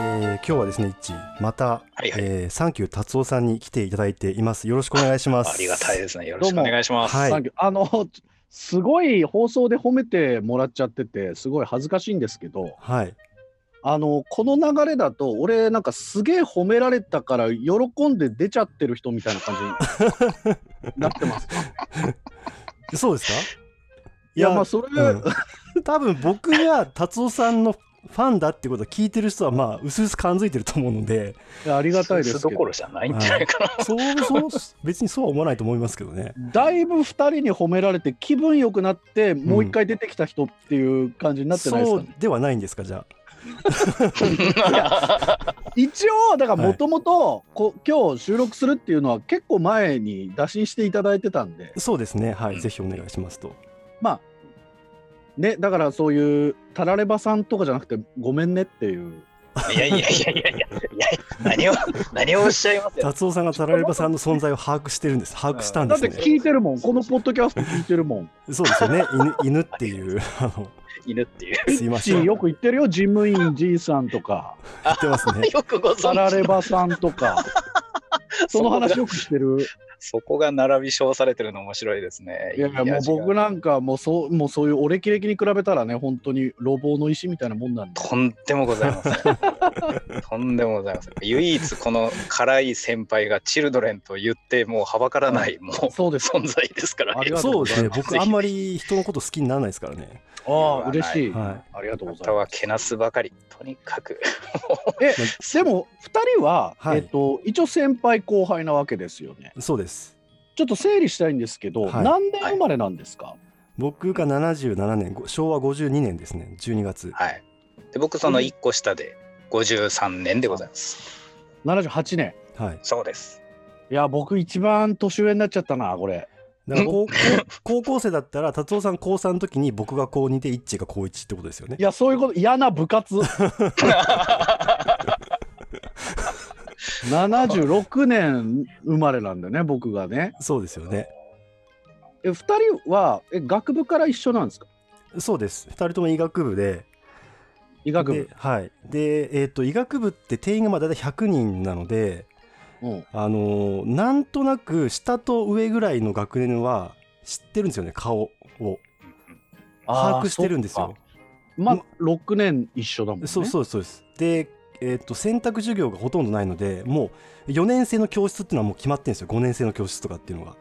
えー今日はですね、一また、はいはいえーサンキュー達夫さんに来ていただいています。よろしくお願いします。ありがたいですね。よろしくお願いします。はいあの、すごい放送で褒めてもらっちゃってて、すごい恥ずかしいんですけど、はい。あの、この流れだと、俺、なんかすげえ褒められたから、喜んで出ちゃってる人みたいな感じに なってます。そうですか？いや、まあ、それ、うん多分僕が達夫さんのファンだってことを聞いてる人はまあ薄々感づいてると思うのでありがたいですけど。どころ、じゃないんじゃないかな。そうそう別にそうは思わないと思いますけどね。だいぶ2人に褒められて、気分良くなって、もう一回出てきた人っていう感じになってないですそうかね。ではないんですかじゃ 一応、だからはい。もともと、こ今日収録するっていうのは結構前に打診していただいてたんで、あそうですね。はい、うん。ぜひお願いしますと。まあ、ね、だからそういう、タラレバさんとかじゃなくて、ごめんねっていう。いやいやいやいやいやいや、何を、何をおっしゃいますよ。達夫さんがタラレバさんの存在を把握してるんです。把握したんだってですね聞いてるもん、このポッドキャスト聞いてるもん。そうですよね。犬犬っていう。あの犬っていう。すいません。よく言ってるよ、事務員じいさんとか、言ってますね。よくごタラ存知レバさんとか、その話よくしてる。そこが並び称されてるの面白いですね。いやいや、もう僕なんかもうそう、もうそういうお歴々に比べたらね、本当に路傍の石みたいなもんなんで。とんでもございません。とんでもございません。唯一この辛い先輩がチルドレンと言ってもうはばからない、もうそうです。存在ですからありがとそうですね僕あんまり人のこと好きにならないですからねああ、嬉しい。はありがとうあございます。はけなすばかり。とにかく。え、でも、二人は、はいえっと、一応先輩後輩なわけですよね。いそうですちょっと整理したいんですけど、はい何年生まれなんですか、僕が77年ご昭和52年ですね12月はい。で僕その1個下で53年でございます。?78 年。はいそうです。いや、僕一番年上になっちゃったな、これ。だから高校 高校生だったら達夫さん高3の時に僕が高2で一致が高1ってことですよねいや、そういうこと、嫌な部活。76年生まれなんだよね、僕がね。そうですよねえ、二人は、え、学部から一緒なんですか？そうです2人とも医学部で医学部で。はいでえっ、と医学部って定員がまあ大体100人なのでうん。あのーなんとなく下と上ぐらいの学年は知ってるんですよね顔を把握してるんですよ。まあ、6年一緒だもんね。そうそうそうですでえっ、と選択授業がほとんどないのでもう4年生の教室っていうのはもう決まってるんですよ。5年生の教室とかっていうのが。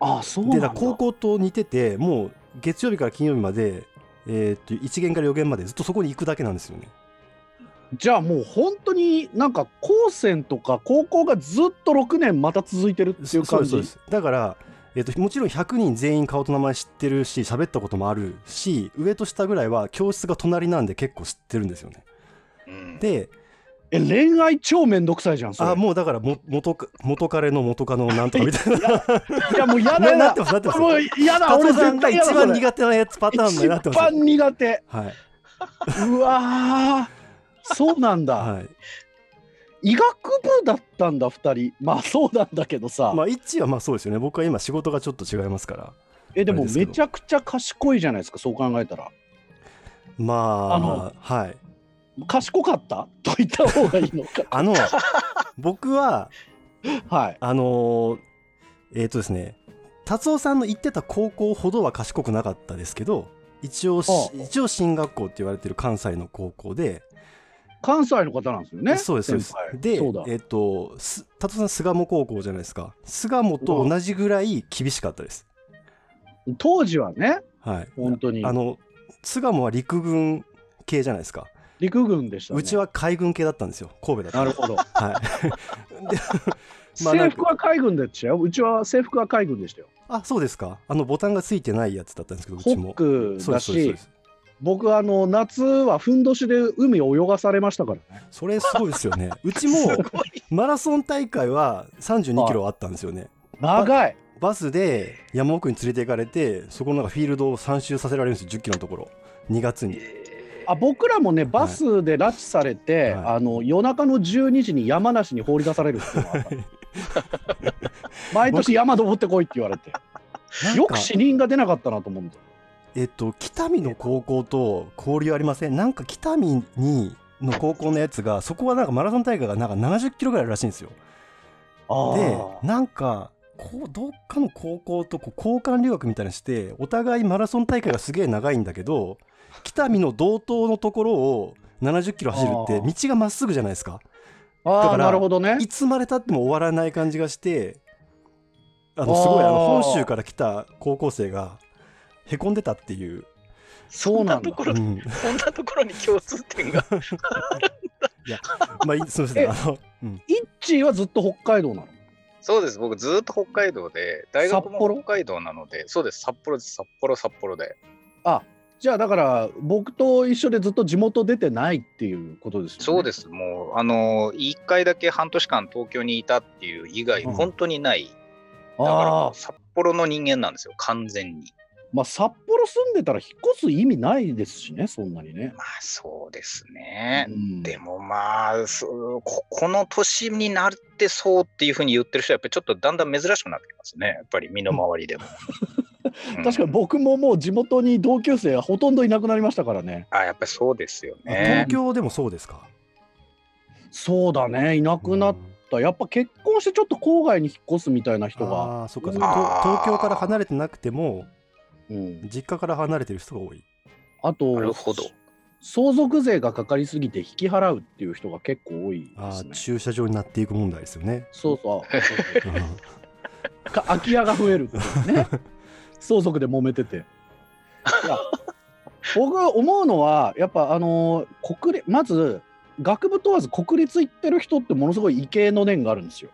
ああ、そうなんだ。高校と似ててもう月曜日から金曜日までえっ、と1限から4限までずっとそこに行くだけなんですよね。じゃあもう本当になんか高専とか高校がずっと6年また続いてるっていう感じ？そうですそうです。だから、えっともちろん100人全員顔と名前知ってるし喋ったこともあるし上と下ぐらいは教室が隣なんで結構知ってるんですよね。うん。でえ、恋愛超めんどくさいじゃん、それ。あもうだからも元か元彼の元カノなんとかみたいないや、もう嫌だなってますなってますもう嫌だ、達俺絶対。一番苦手なやつパターンになって一ます番苦手。はい、うわー、そうなんだ。はい、医学部だったんだ、二人。まあそうなんだけどさ。まあ一致はまあそうですよね僕は今仕事がちょっと違いますからえ、でもめちゃくちゃ賢いじゃないですか、そう考えたら。まああのはい賢かった？と言った方がいいのか。あの僕ははい。あのーえっ、とですね達夫さんの行ってた高校ほどは賢くなかったですけど一応一応進学校って言われてる関西の高校で、関西の方なんですよね。そうですそうです。で。えっ、とす達夫さん巣鴨高校じゃないですか。巣鴨と同じぐらい厳しかったです。当時はね、はい。本当に。あの巣鴨は陸軍系じゃないですか、陸軍でしたね。うちは海軍系だったんですよ神戸だったなるほど。はい で 制服は海軍でしたよ。うちは制服は海軍でしたよ。あそうですかあのボタンがついてないやつだったんですけどうホちもックそうだし僕あの夏はふんどしで海を泳がされましたからね。それすごいですよね。うちもマラソン大会は32キロあったんですよね。長い。バスで山奥に連れて行かれて、そこのなんかフィールドを3周させられるんですよ、10キロのところ。2月に。あ僕らもねバスで拉致されて、はい。あの夜中の12時に山梨に放り出されるっていうのがあったの毎年山登ってこいって言われて。よく死人が出なかったなと思うんですよ。えっと、北見の高校と交流ありません？なんか北見にの高校のやつがそこはなんかマラソン大会がなんか70キロぐらいあるらしいんですよ。あでーなんかこうどっかの高校とこう交換留学みたいなのしてお互いマラソン大会がすげえ長いんだけど北見の道東のところを70キロ走るってあ道がまっすぐじゃないですか。だからなるほどね。いつまでたっても終わらない感じがしてあのすごいあの本州から来た高校生がへこんでたっていう、そうなんだ。そんなところうん、そんなところに共通点が。まあいいすみませえんあの、うん、イッチーはずっと北海道なの？そうです、僕ずっと北海道で、大学も北海道なので、そうです、札幌です、札幌、札幌で。じゃあだから僕と一緒でずっと地元出てないっていうことですよね。そうです、もう、あの、1回だけ半年間東京にいたっていう以外、うん本当にない。だから札幌の人間なんですよ、完全に。まあ札幌住んでたら引っ越す意味ないですしね、そんなにね。まあ、そうですね。うんでもまあここの年になってそうっていうふうに言ってる人はやっぱりちょっとだんだん珍しくなってきますねやっぱり身の回りでも、う ん確かに僕ももう地元に同級生はほとんどいなくなりましたからね。あやっぱりそうですよあね東京でもそうですか？そうだね、いなくなった。やっぱ結婚してちょっと郊外に引っ越すみたいな人が、あそっか。うかあーと東京から離れてなくてもうん、実家から離れてる人が多い。あとなるほど。相続税がかかりすぎて引き払うっていう人が結構多いあですね。ー駐車場になっていく問題ですよね、そうそう。うん か空き家が増えるっていうね 相続で揉めてて。僕が思うのはやっぱあのー国立まず学部問わず国立行ってる人ってものすごい畏敬の念があるんですよ。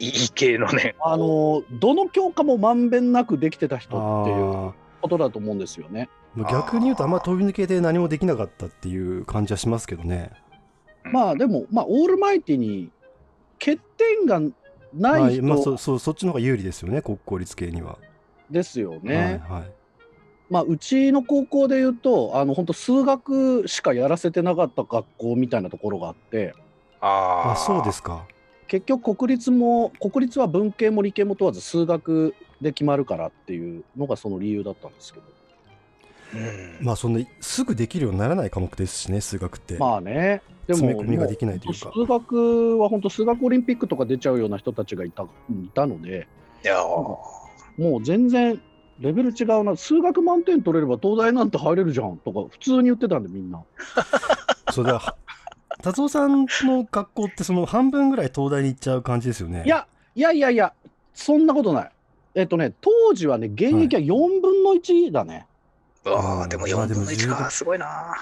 いい系のねあのーどの教科もまんべんなくできてた人っていうあことだと思うんですよね。ー逆に言うとあんま飛び抜けて何もできなかったっていう感じはしますけどね。まあでもまあオールマイティに欠点がないはいまあ、そ人そうそっちの方が有利ですよね国公立系には、ですよね。はいはい。まあ、うちの高校で言うとあの本当数学しかやらせてなかった学校みたいなところがあって。ああそうですか。結局国立も国立は文系も理系も問わず数学で決まるからっていうのがその理由だったんですけど。うん。まあそんなすぐできるようにならない科目ですしね数学って、まあね。でも詰め込みができないというか。も数学は本当数学オリンピックとか出ちゃうような人たちがいたいたので。いやーもう全然レベル違うな数学満点取れれば東大なんて入れるじゃんとか普通に言ってたんでみんな。そうだ。は 達夫さんの学校ってその半分ぐらい東大に行っちゃう感じですよね。いやいやいやいやそんなことない。えっとね当時はね現役は4分の1だね、うわーでも4まあでも分の1か。すごいな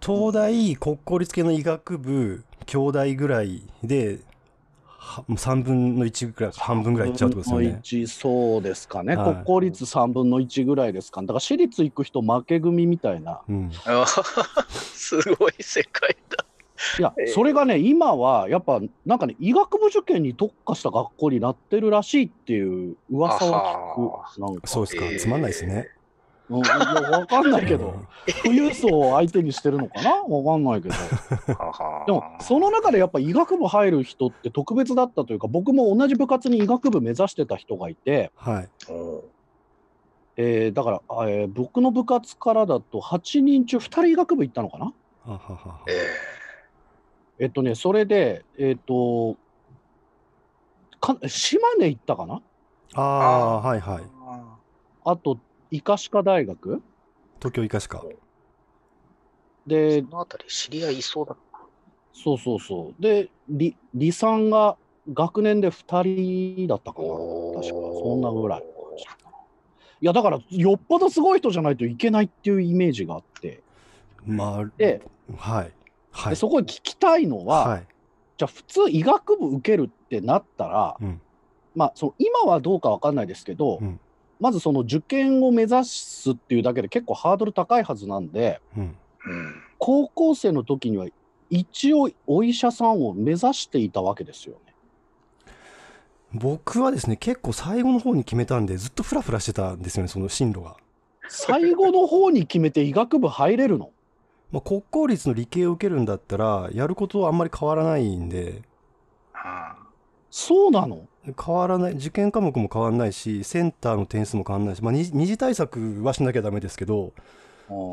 東大国公立系の医学部兄弟ぐらいでは3分の1ぐらい半分ぐらいいっちゃうってことですよね。3分の1そうですかね、はい。国公立3分の1ぐらいですか。ねだから私立行く人負け組みたいな。うん。すごい世界だ。いや、えー。それがね今はやっぱなんかね医学部受験に特化した学校になってるらしいっていう噂を聞く。なんかそうですか、えーつまんないですねうん、いやわかんないけど。富裕層を相手にしてるのかな？わかんないけど。でもその中でやっぱ医学部入る人って特別だったというか僕も同じ部活に医学部目指してた人がいて、はい。えーだから、えー僕の部活からだと8人中2人医学部行ったのかな？はははええっとねそれでえっ、とか島根行ったかな？ああはいはい。ー。あと医科歯科大学？東京医科歯科でそのあたり知り合いいそうだな。そうそうそう。で理理産が学年で2人だったかな。確かそんなぐらい。いやだからよっぽどすごい人じゃないといけないっていうイメージがあって、まあではい。はい。でそこに聞きたいのは、はい。じゃあ普通医学部受けるってなったら、うん。まあその今はどうかわかんないですけど、うんまずその受験を目指すっていうだけで結構ハードル高いはずなんでうん。うん高校生の時には一応お医者さんを目指していたわけですよね。僕はですね結構最後の方に決めたんでずっとフラフラしてたんですよねその進路が、最後の方に決めて医学部入れるの？まあ、国公立の理系を受けるんだったらやることはあんまり変わらないんで。あ。そうなの？変わらない受験科目も変わらないしセンターの点数も変わらないし、まあ、二二次対策はしなきゃダメですけど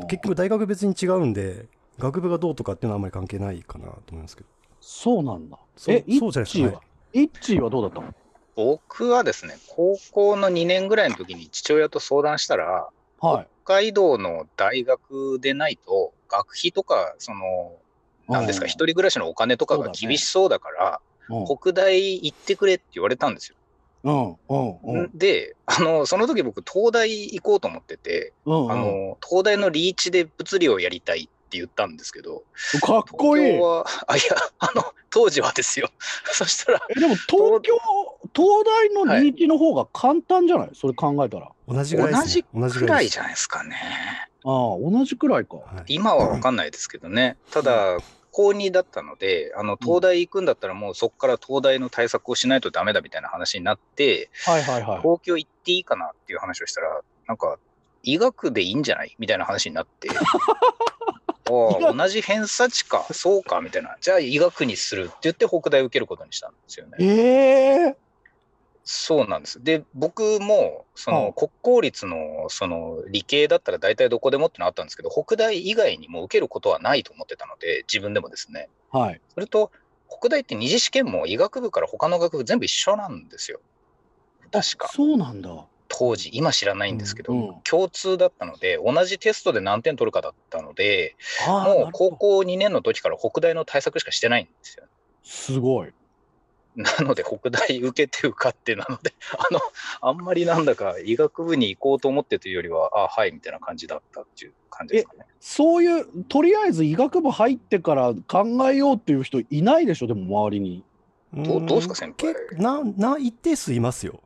結局大学別に違うんで学部がどうとかっていうのはあんまり関係ないかなと思いますけど。そうなんだ。そうえ、イそうじゃないですかッチーは、イッチーはどうだったの？僕はですね、高校の2年ぐらいの時に父親と相談したら、はい。北海道の大学でないと、学費とか、その、なんですか、うん一人暮らしのお金とかが厳しそうだから、うん北大行ってくれって言われたんですよ。うん。うん。うん。で、あの、その時僕、東大行こうと思ってて、うんあの、東大のリーチで物理をやりたいって言ったんですけど、かっこいい。東京は、あ、いや、あの、当時はですよ。そしたら、えでも東京東大のリーチの方が簡単じゃない、それ考えたら。あ同じぐらいね、同じくぐらいじゃないですかね。あ同じくらいか。はい、今は分かんないですけどね。ただ、高2だったので、あの東大行くんだったら、もうそこから東大の対策をしないとダメだみたいな話になって、はいはいはい東京行っていいかなっていう話をしたら、なんか、医学でいいんじゃないみたいな話になって、ああ、同じ偏差値か、そうか、みたいな。じゃあ医学にするって言って、北大受けることにしたんですよね。ええそうなんです。で、僕も、そはあの国公立のその理系だったら大体どこでもってのあったんですけど、北大以外にも受けることはないと思ってたので、自分でもですね。はいそれと、北大って二次試験も医学部から他の学部全部一緒なんですよ。確か。そうなんだ当時、今知らないんですけど、うんうん共通だったので、同じテストで何点取るかだったので、もう高校2年の時から北大の対策しかしてないんですよ。すごいなので、北大受けて受かってなので、あの、あんまりなんだか医学部に行こうと思ってというよりは、あはい、みたいな感じだったっていう感じですかね。そういうとりあえず医学部入ってから考えようっていう人いないでしょ？でも周りに。どうどうですか先輩？なな一定数いますよ。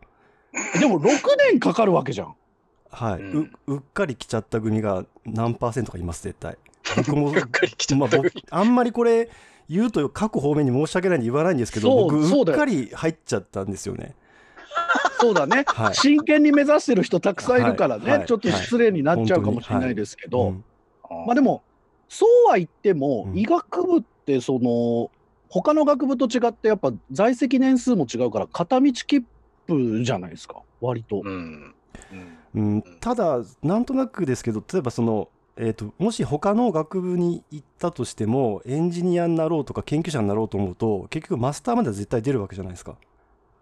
でも6年かかるわけじゃん。はい、うん。ううっかり来ちゃった組が何パーセントかいます絶対。僕も うっかり来ちゃまあ、った僕あんまりこれ言うと各方面に申し訳ないんで言わないんですけど僕そうっかり入っちゃったんですよね。そうだね、はい。真剣に目指してる人たくさんいるからね、はい。はい。ちょっと失礼になっちゃうかもしれないですけど、うんまあでもそうは言っても、うん。医学部ってその他の学部と違ってやっぱ在籍年数も違うから片道切符じゃないですか。割と。うん。うん。うん、ただなんとなくですけど例えばその、えー、ともし他の学部に行ったとしてもエンジニアになろうとか研究者になろうと思うと結局マスターまでは絶対出るわけじゃないですか。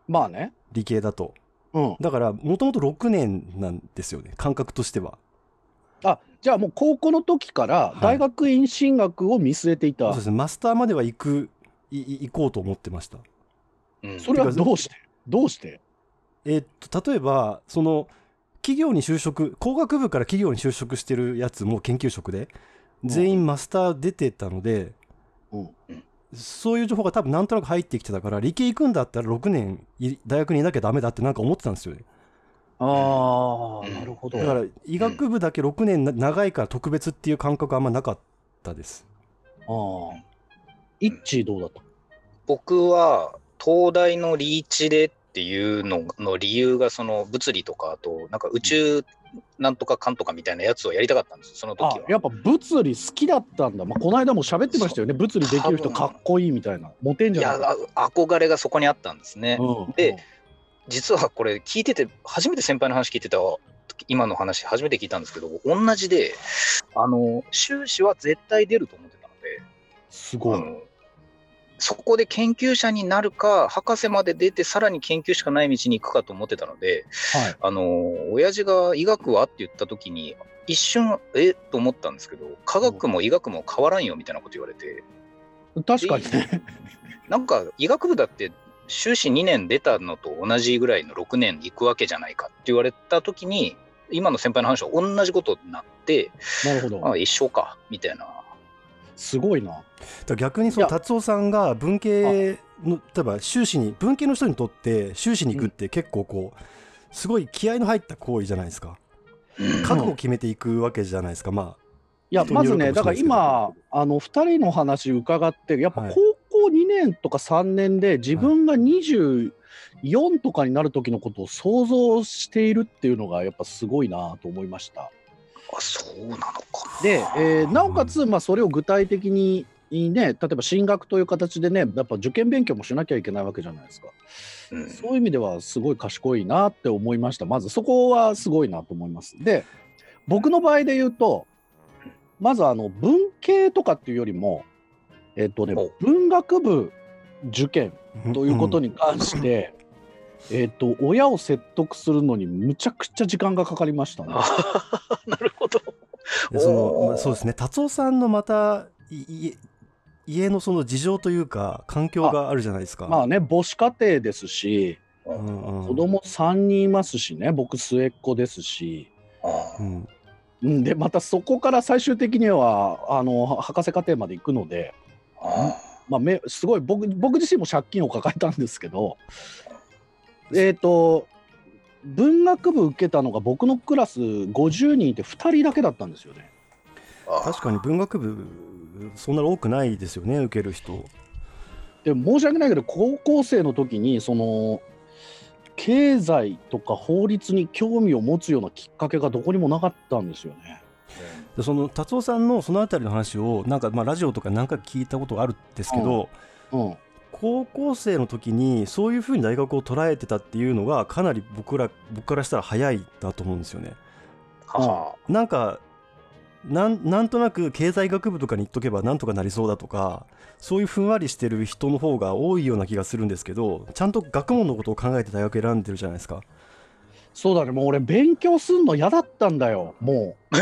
まあね。理系だと。うん、だからもともと6年なんですよね感覚としては。あじゃあもう高校の時からい。大学院進学を見据えていた、そうですね。マスターまでは行くいい行こうと思ってました。うん。それはどうして？どうして？えーっと例えばその企業に就職工学部から企業に就職してるやつも研究職でうん。全員マスター出てたので、うん。そういう情報が多分なんとなく入ってきてたから理系行くんだったら6年い大学にいなきゃダメだってなんか思ってたんですよね。ああ、うん。なるほど。だから医学部だけ6年な長いから特別っていう感覚あんまなかったです。ああ。イッチーどうだった？僕は東大のリーチでっていうのの理由がその物理とかあとなんか宇宙なんとかかんとかみたいなやつをやりたかったんですその時は。あやっぱ物理好きだったんだ。まあ、この間も喋ってましたよね。物理できる人かっこいいみたいな。モテんいやじゃない？あ憧れがそこにあったんですね。うんで実はこれ聞いてて初めて先輩の話聞いてた今の話初めて聞いたんですけど同じであの修士は絶対出ると思ってたので。すごい。そこで研究者になるか、博士まで出て、さらに研究しかない道に行くかと思ってたので、はい。あの親父が医学はって言った時に、一瞬、えと思ったんですけど、科学も医学も変わらんよみたいなこと言われて、確かにね。なんか医学部だって、修士2年出たのと同じぐらいの6年行くわけじゃないかって言われた時に、今の先輩の話は同じことになって、なるほど。あ一緒か、みたいな。すごいな。逆にその達夫さんが文系の例えば修士に文系の人にとって修士に行くって結構こうすごい気合の入った行為じゃないですか。うん。覚悟を決めていくわけじゃないですか。まいや、まずね、だから今、あの2人の話伺って、やっぱはい高校2年とか3年で、自分が24とかになる時のことを想像しているっていうのが、やっぱすごいなと思いました。あそうなのかな。で、えーなおかつ、まあ、それを具体的に、ね、例えば進学という形でね、やっぱ受験勉強もしなきゃいけないわけじゃないですか。うんそういう意味ではすごい賢いなって思いました。まずそこはすごいなと思います。で、僕の場合で言うと、まずあの文系とかっていうよりも、えっとねお、文学部受験ということに、に関して、えっと親を説得するのにむちゃくちゃ時間がかかりましたね。あなるほど。でそのそうですね。達夫さんのまた家のその事情というか環境があるじゃないですか。まあね母子家庭ですしうんうん。子供3人いますしね僕末っ子ですし、あうん。うん、でまたそこから最終的にはあの博士課程まで行くので、あまあ、めすごい僕僕自身も借金を抱えたんですけどえっ、と文学部受けたのが僕のクラス50人いて2人だけだったんですよね。あ確かに文学部そんなに多くないですよね受ける人。で申し訳ないけど高校生の時にその経済とか法律に興味を持つようなきっかけがどこにもなかったんですよね。でその達夫さんのそのあたりの話をなんかまあラジオとか何回か聞いたことがあるんですけど、うん、高校生の時にそういうふうに大学を捉えてたっていうのがかなり僕ら僕からしたら早いだと思うんですよね。はなんかなんなんとなく経済学部とかに行っとけばなんとかなりそうだとかそういうふんわりしてる人の方が多いような気がするんですけどちゃんと学問のことを考えて大学選んでるじゃないですか。そうだね。もう俺勉強すんの嫌だったんだよも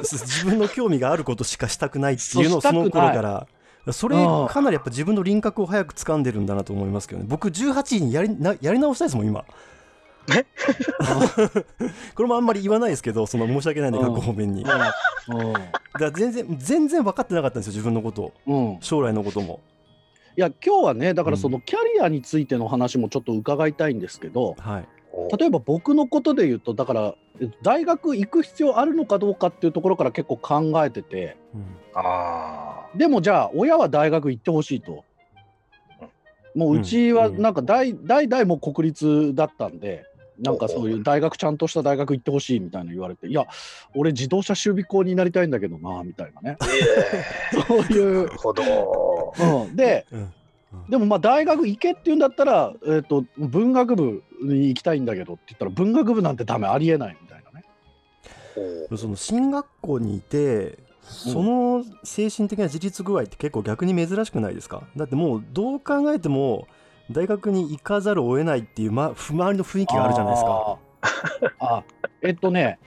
自分の興味があることしかしたくないっていうのをその頃からそれうんかなりやっぱ自分の輪郭を早く掴んでるんだなと思いますけどね。僕18にやりなやり直したいですもん今。これもあんまり言わないですけどその申し訳ないんでうん。各方面に。う。だから全然全然分かってなかったんですよ自分のこと。将来のことも。や今日はねだからうん。そのキャリアについての話もちょっと伺いたいんですけど、はい。あ。例えば僕のことで言うとだからえっと大学行く必要あるのかどうかっていうところから結構考えてて。うん。あでもじゃあ親は大学行ってほしいと。もううちはうん。なんか代代々もう国立だったんでなんかそういう大学ちゃんとした大学行ってほしいみたいな言われて。いや俺自動車修理工になりたいんだけどなみたいなね。そういう。なるほど。うん、でうんでもまあ大学行けって言うんだったら、えー、と文学部に行きたいんだけどって言ったら文学部なんてダメありえないみたいなね。その進学校にいてその精神的な自立具合って結構逆に珍しくないですか？だってもうどう考えても大学に行かざるを得ないっていう、ま、周りの雰囲気があるじゃないですか。あえっとね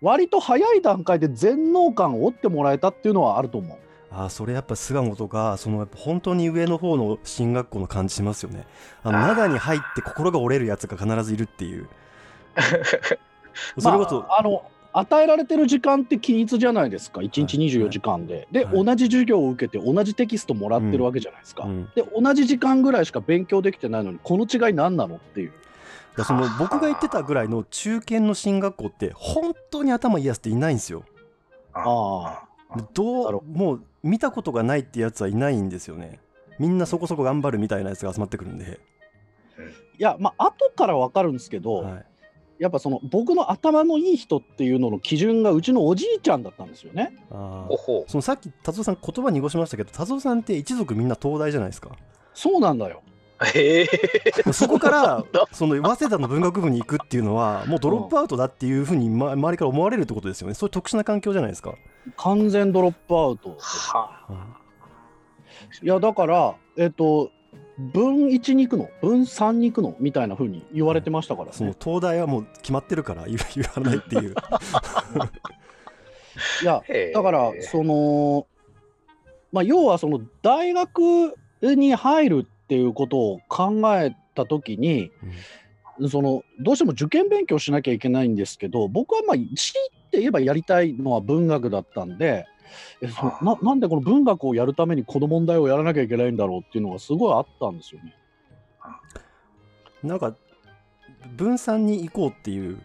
割と早い段階で全能感を負ってもらえたっていうのはあると思う。あーそれやっぱ巣鴨とかそのやっぱ本当に上の方の進学校の感じしますよね。あの灘に入って心が折れるやつが必ずいるっていう。それこそ、まあ、あの与えられてる時間って均一じゃないですか1日はい24時間で。で、はい同じ授業を受けて同じテキストもらってるわけじゃないですか。うんで同じ時間ぐらいしか勉強できてないのにこの違い何なのっていう。だその僕が言ってたぐらいの中堅の進学校って本当に頭いいやつっていないんですよ。あどうもう見たことがないってやつはいないんですよね。みんなそこそこ頑張るみたいなやつが集まってくるんで。いやまあ後から分かるんですけど、はい、やっぱその僕の頭のいい人っていうのの基準がうちのおじいちゃんだったんですよね。あそのさっき達夫さん言葉濁しましたけど達夫さんって一族みんな東大じゃないですか。そうなんだよ。へえ。そこから その早稲田の文学部に行くっていうのはもうドロップアウトだっていうふうに、ま、周りから思われるってことですよねそういう特殊な環境じゃないですか、完全ドロップアウト。は。いやだからえっ、と分1に行くの？分3に行くの？みたいな風に言われてましたからそのね。東大はもう決まってるから言言わないっていう いやだからそのまあ要はその大学に入るっていうことを考えた時に、そのどうしても受験勉強しなきゃいけないんですけど僕はまあ強いて言えばやりたいのは文学だったんでえそななんでこの文学をやるためにこの問題をやらなきゃいけないんだろうっていうのがすごいあったんですよね。なんか分散に行こうっていう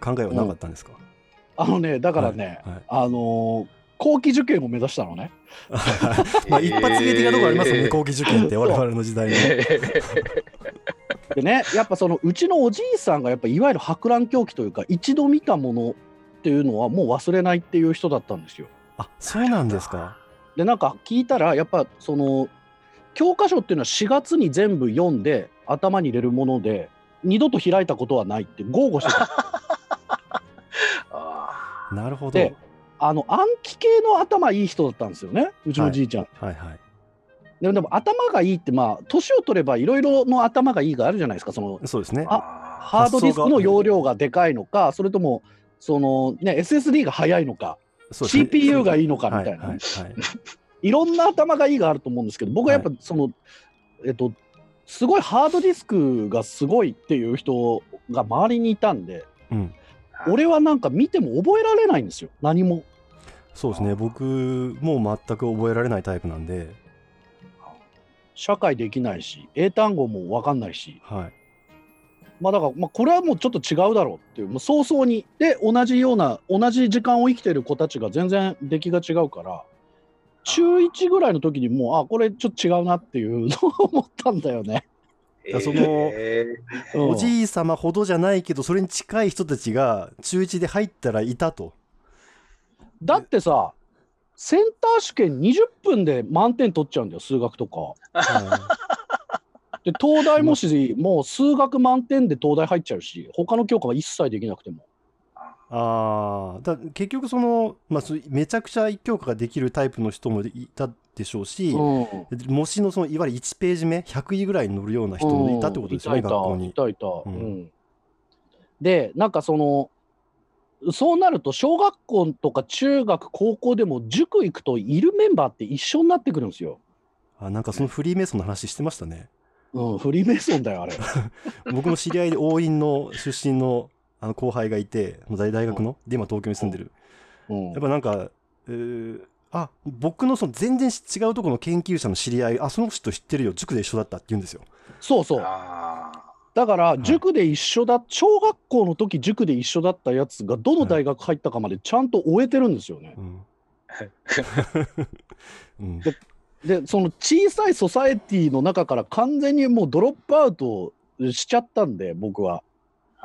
考えはなかったんですか、あのねだからね、はいはいあのー後期受験を目指したのね。まあ一発芸的なところありますよね、へえ後期受験って我々の時代の。でねやっぱそのうちのおじいさんがやっぱいわゆる博覧狂気というか一度見たものっていうのはもう忘れないっていう人だったんですよ。あそうなんですか？でなんか聞いたらやっぱその教科書っていうのは4月に全部読んで頭に入れるもので二度と開いたことはないって豪語してた あなるほど。であの暗記系の頭いい人だったんですよねうちのじいちゃん。はいはいでもでも頭がいいってまあ年を取ればいろいろの頭がいいがあるじゃないですかそのそうですねあハードディスクの容量がでかいのかそれともその、ね、SSD が速いのか CPU がいいのかみたいな、はいはいはい。いろんな頭がいいがあると思うんですけど僕はやっぱその、えっとすごいハードディスクがすごいっていう人が周りにいたんでうん。俺はなんか見ても覚えられないんですよ。何も。そうですね。僕も全く覚えられないタイプなんで。社会できないし英単語も分かんないし。はいまあだから、まあ、これはもうちょっと違うだろうっていうもう早々に。で同じような同じ時間を生きてる子たちが全然出来が違うから中1ぐらいの時にもうあこれちょっと違うなっていうのを 思ったんだよね。やそのえうん。おじい様ほどじゃないけどそれに近い人たちが中1で入ったらいたと。だってさセンター試験20分で満点取っちゃうんだよ数学とか。はで東大もしもう数学満点で東大入っちゃうし他の教科は一切できなくても。ああだ結局その、まあ、めちゃくちゃ一教科ができるタイプの人もいたでしょうし、うん模試のそのいわゆる1ページ目100位ぐらいに乗るような人もいたってことですよね、うん学校に。たいた、ううんんでなんかそのそうなると小学校とか中学高校でも塾行くといるメンバーって一緒になってくるんですよ。あなんかそのフリーメイソンの話してましたね。うん、フリーメイソンだよあれ。僕の知り合いで応院の出身のあの後輩がいて大大学ので今東京に住んでる。うんやっぱなんか、えーあ僕のその全然違うところの研究者の知り合いあその人知ってるよ塾で一緒だったって言うんですよ。そうそうあだからい塾で一緒だ、小学校の時塾で一緒だったやつがどの大学入ったかまでちゃんと終えてるんですよね。うん うんでその小さいソサエティの中から完全にもうドロップアウトしちゃったんで僕は。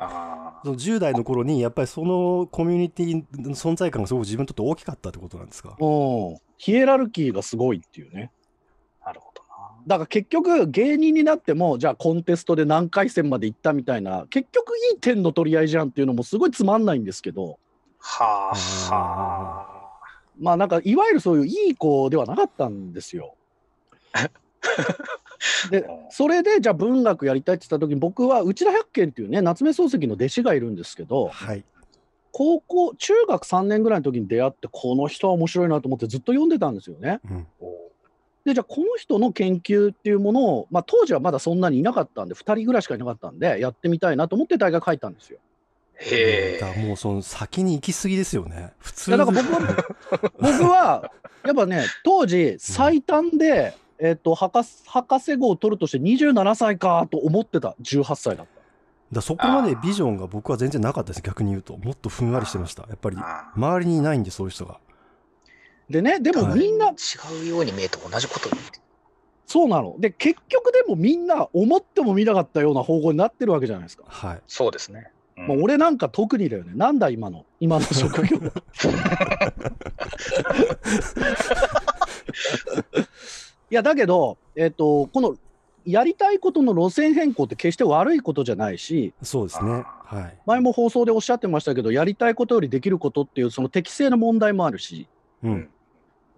あその10代の頃にやっぱりそのコミュニティの存在感がすごく自分にとって大きかったってことなんですか？うん、ヒエラルキーがすごいっていうね。あなるほどな。だから結局芸人になってもじゃあコンテストで何回戦まで行ったみたいな結局いい点の取り合いじゃんっていうのもすごいつまんないんですけど。はあはまあなんかいわゆるそういういい子ではなかったんですよ。でそれでじゃあ文学やりたいって言った時に僕は内田百軒っていうね夏目漱石の弟子がいるんですけどはい高校中学3年ぐらいの時に出会ってこの人は面白いなと思ってずっと読んでたんですよね。うんでじゃあこの人の研究っていうものを、まあ、当時はまだそんなにいなかったんで2人ぐらいしかいなかったんでやってみたいなと思って大学入ったんですよ。へだからもうその先に行き過ぎですよね。普通。いやだから僕は 僕はやっぱね当時最短で、えっと博士博士号を取るとして27歳かと思ってた。18歳だった。だそこまでビジョンが僕は全然なかったです。逆に言うと。もっとふんわりしてました。やっぱりあ周りにいないんでそういう人が。でねでもはいみんな、違うように見えて同じこと言ってそうなの。で結局でもみんな思ってもみなかったような方向になってるわけじゃないですか。はい。そうですね、うん。まあ、俺なんか特にだよね。なんだ今の？今の職業。いやだけど、えっとこのやりたいことの路線変更って決して悪いことじゃないしそうですね。はい。前も放送でおっしゃってましたけどやりたいことよりできることっていうその適正の問題もあるしうん。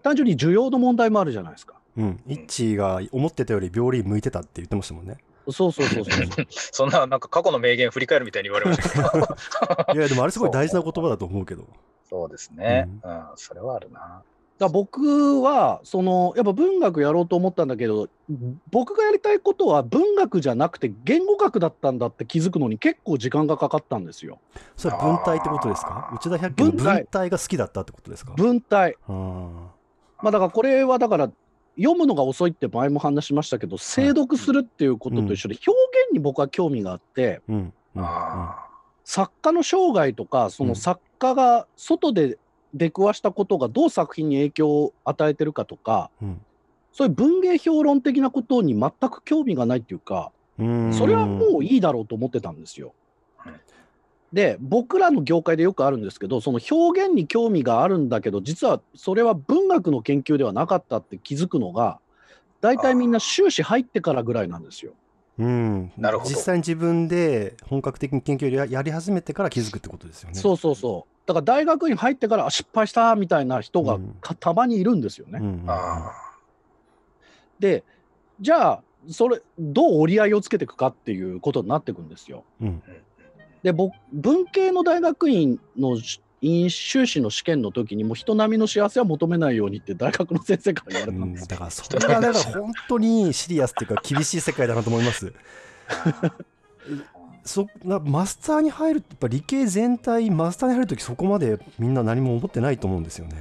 単純に需要の問題もあるじゃないですか。うん。イッチーが思ってたより病理向いてたって言ってましたもんねそうそうそうそうそう。そんななんか過去の名言振り返るみたいに言われましたけど。いやでもあれすごい大事な言葉だと思うけど。そうですね、うん。それはあるな。だから僕はそのやっぱ文学やろうと思ったんだけど僕がやりたいことは文学じゃなくて言語学だったんだって気づくのに結構時間がかかったんですよ。それは文体ってことですか？内田百景の文体。文体が好きだったってことですか？文体。あまあだからこれはだから読むのが遅いって前も話しましたけど精読するっていうことと一緒で表現に僕は興味があって作家の生涯とかその作家が外で出くわしたことがどう作品に影響を与えてるかとかうん。そういう文芸評論的なことに全く興味がないっていうかうん。それはもういいだろうと思ってたんですよ。うん。で僕らの業界でよくあるんですけどその表現に興味があるんだけど実はそれは文学の研究ではなかったって気づくのが大体みんな修士入ってからぐらいなんですよ。うんなるほど実際に自分で本格的に研究をややり始めてから気づくってことですよねそうそうそう。だから大学院入ってからあ失敗したみたいな人がたまにいるんですよね。うんあでじゃあそれどう折り合いをつけていくかっていうことになっていくんですよ。うんで僕文系の大学院の院修士の試験の時にも人並みの幸せは求めないようにって大学の先生から言われうんたんですよ。だからそれがだから本当にシリアスっていうか厳しい世界だなと思います。そなマスターに入るってやっぱ理系全体マスターに入る時そこまでみんな何も思ってないと思うんですよね。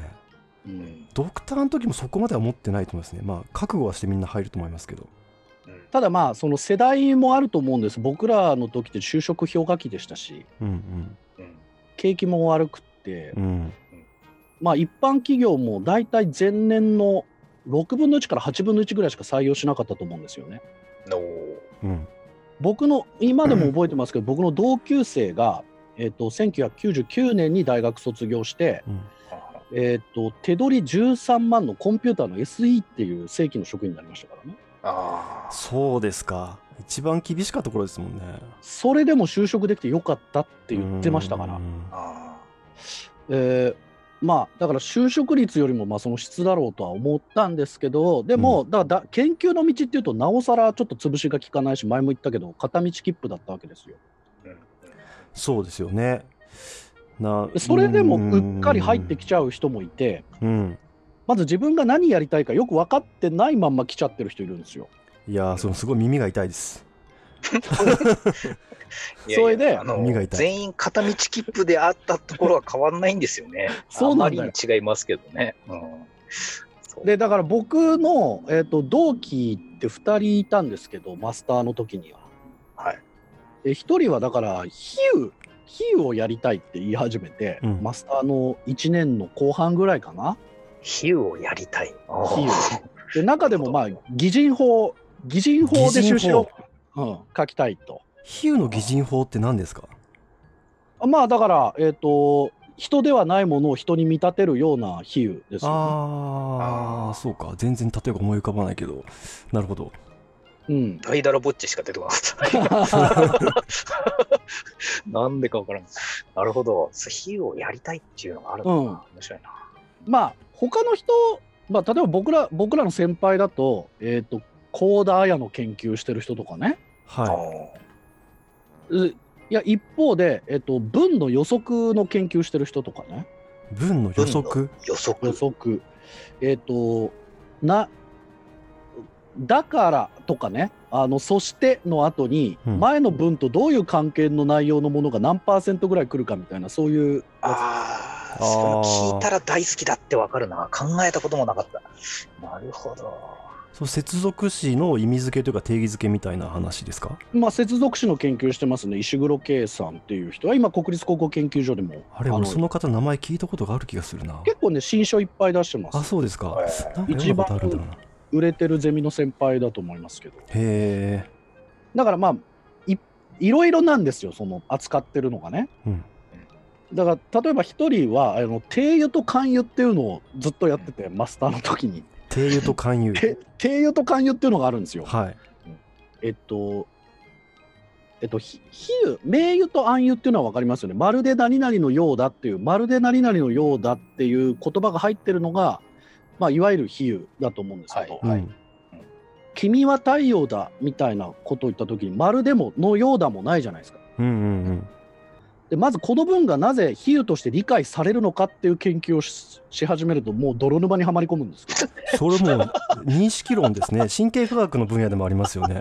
うんドクターの時もそこまでは思ってないと思いますね。まあ覚悟はしてみんな入ると思いますけど。うんただまあその世代もあると思うんです。僕らの時って就職氷河期でしたし。うんうん。景気も悪くって、うん。うんまあ一般企業も大体前年の6分の1から8分の1ぐらいしか採用しなかったと思うんですよね。うん。僕の今でも覚えてますけど、僕の同級生が、えっと1999年に大学卒業して、うん。えっと手取り13万のコンピューターの SE っていう正規の職員になりましたからね。あーそうですか。一番厳しかったところですもんね。それでも就職できてよかったって言ってましたから。うんあえーまあだから就職率よりもまあその質だろうとは思ったんですけどでも、だからだ研究の道っていうとなおさらちょっと潰しが効かないし前も言ったけど片道切符だったわけですよ。ーうんそうですよね。なそれでもうっかり入ってきちちゃう人もいて。うん。まず自分が何やりたいかよく分かってないまんま来ちゃってる人いるんですよ。いやーそのすごい耳が痛いです。それであの耳が痛い全員片道切符であったところは変わんないんですよね。そうなんだよあまりに違いますけどね。うんでだから僕の、えー、と同期って2人いたんですけどマスターの時には。はい。で1人はだから比喩比喩をやりたいって言い始めて、うんマスターの1年の後半ぐらいかな。比喩をやりたい。比喩で中でもまあ擬人法擬人法で収支を、うん、書きたいと。比喩の擬人法って何ですか？まあだから、えっと人ではないものを人に見立てるような比喩ですよ、ね。ああそうか全然例えば思い浮かばないけどなるほどうん、ダイダラぼっちしか出てこなかった。なんでかわからん。なるほど。そう比喩をやりたいっていうのがあるのかな。うん面白いな。まあ他の人、まあ、例えば僕ら僕らの先輩だと,、えっと高田綾の研究してる人とかね。はういや一方で、えっと文の予測の研究してる人とかね。い文の予測？予測。予測。えっ、となだからとかね。あのそしての後にうん。前の文とどういう関係の内容のものが何パーセントぐらい来るかみたいなそういうやああ、あー。それ聞いたら大好きだってわかるな。考えたこともなかった。なるほど。そう接続詞の意味付けというか定義付けみたいな話ですか？つまあ接続詞の研究してますね。石黒圭さんっていう人は今国立高校研究所でも。のあれ俺その方名前聞いたことがある気がするな。結構ね新書いっぱい出してまあすそうですか。えなんか読んだことあるんだな売れてるゼミの先輩だと思いますけど。へえ。だからまあいいろいろなんですよその扱ってるのがね。うんだから例えば一人はあの定油と勧油っていうのをずっとやっててマスターの時に。定油と勧誘て定油と勧油っていうのがあるんですよ。はい。えっとえっとひ比喩名油と暗喩っていうのは分かりますよね。まるで何々のようだっていうまるで何々のようだっていう言葉が入ってるのが、まあ、いわゆる比喩だと思うんですけど、はいうん。君は太陽だみたいなことを言った時にまるでものようだもないじゃないですか。うんうんでまずこの文がなぜ比喩として理解されるのかっていう研究をしし始めるともう泥沼にはまり込むんですよ。それも認識論ですね神経科学の分野でもありますよね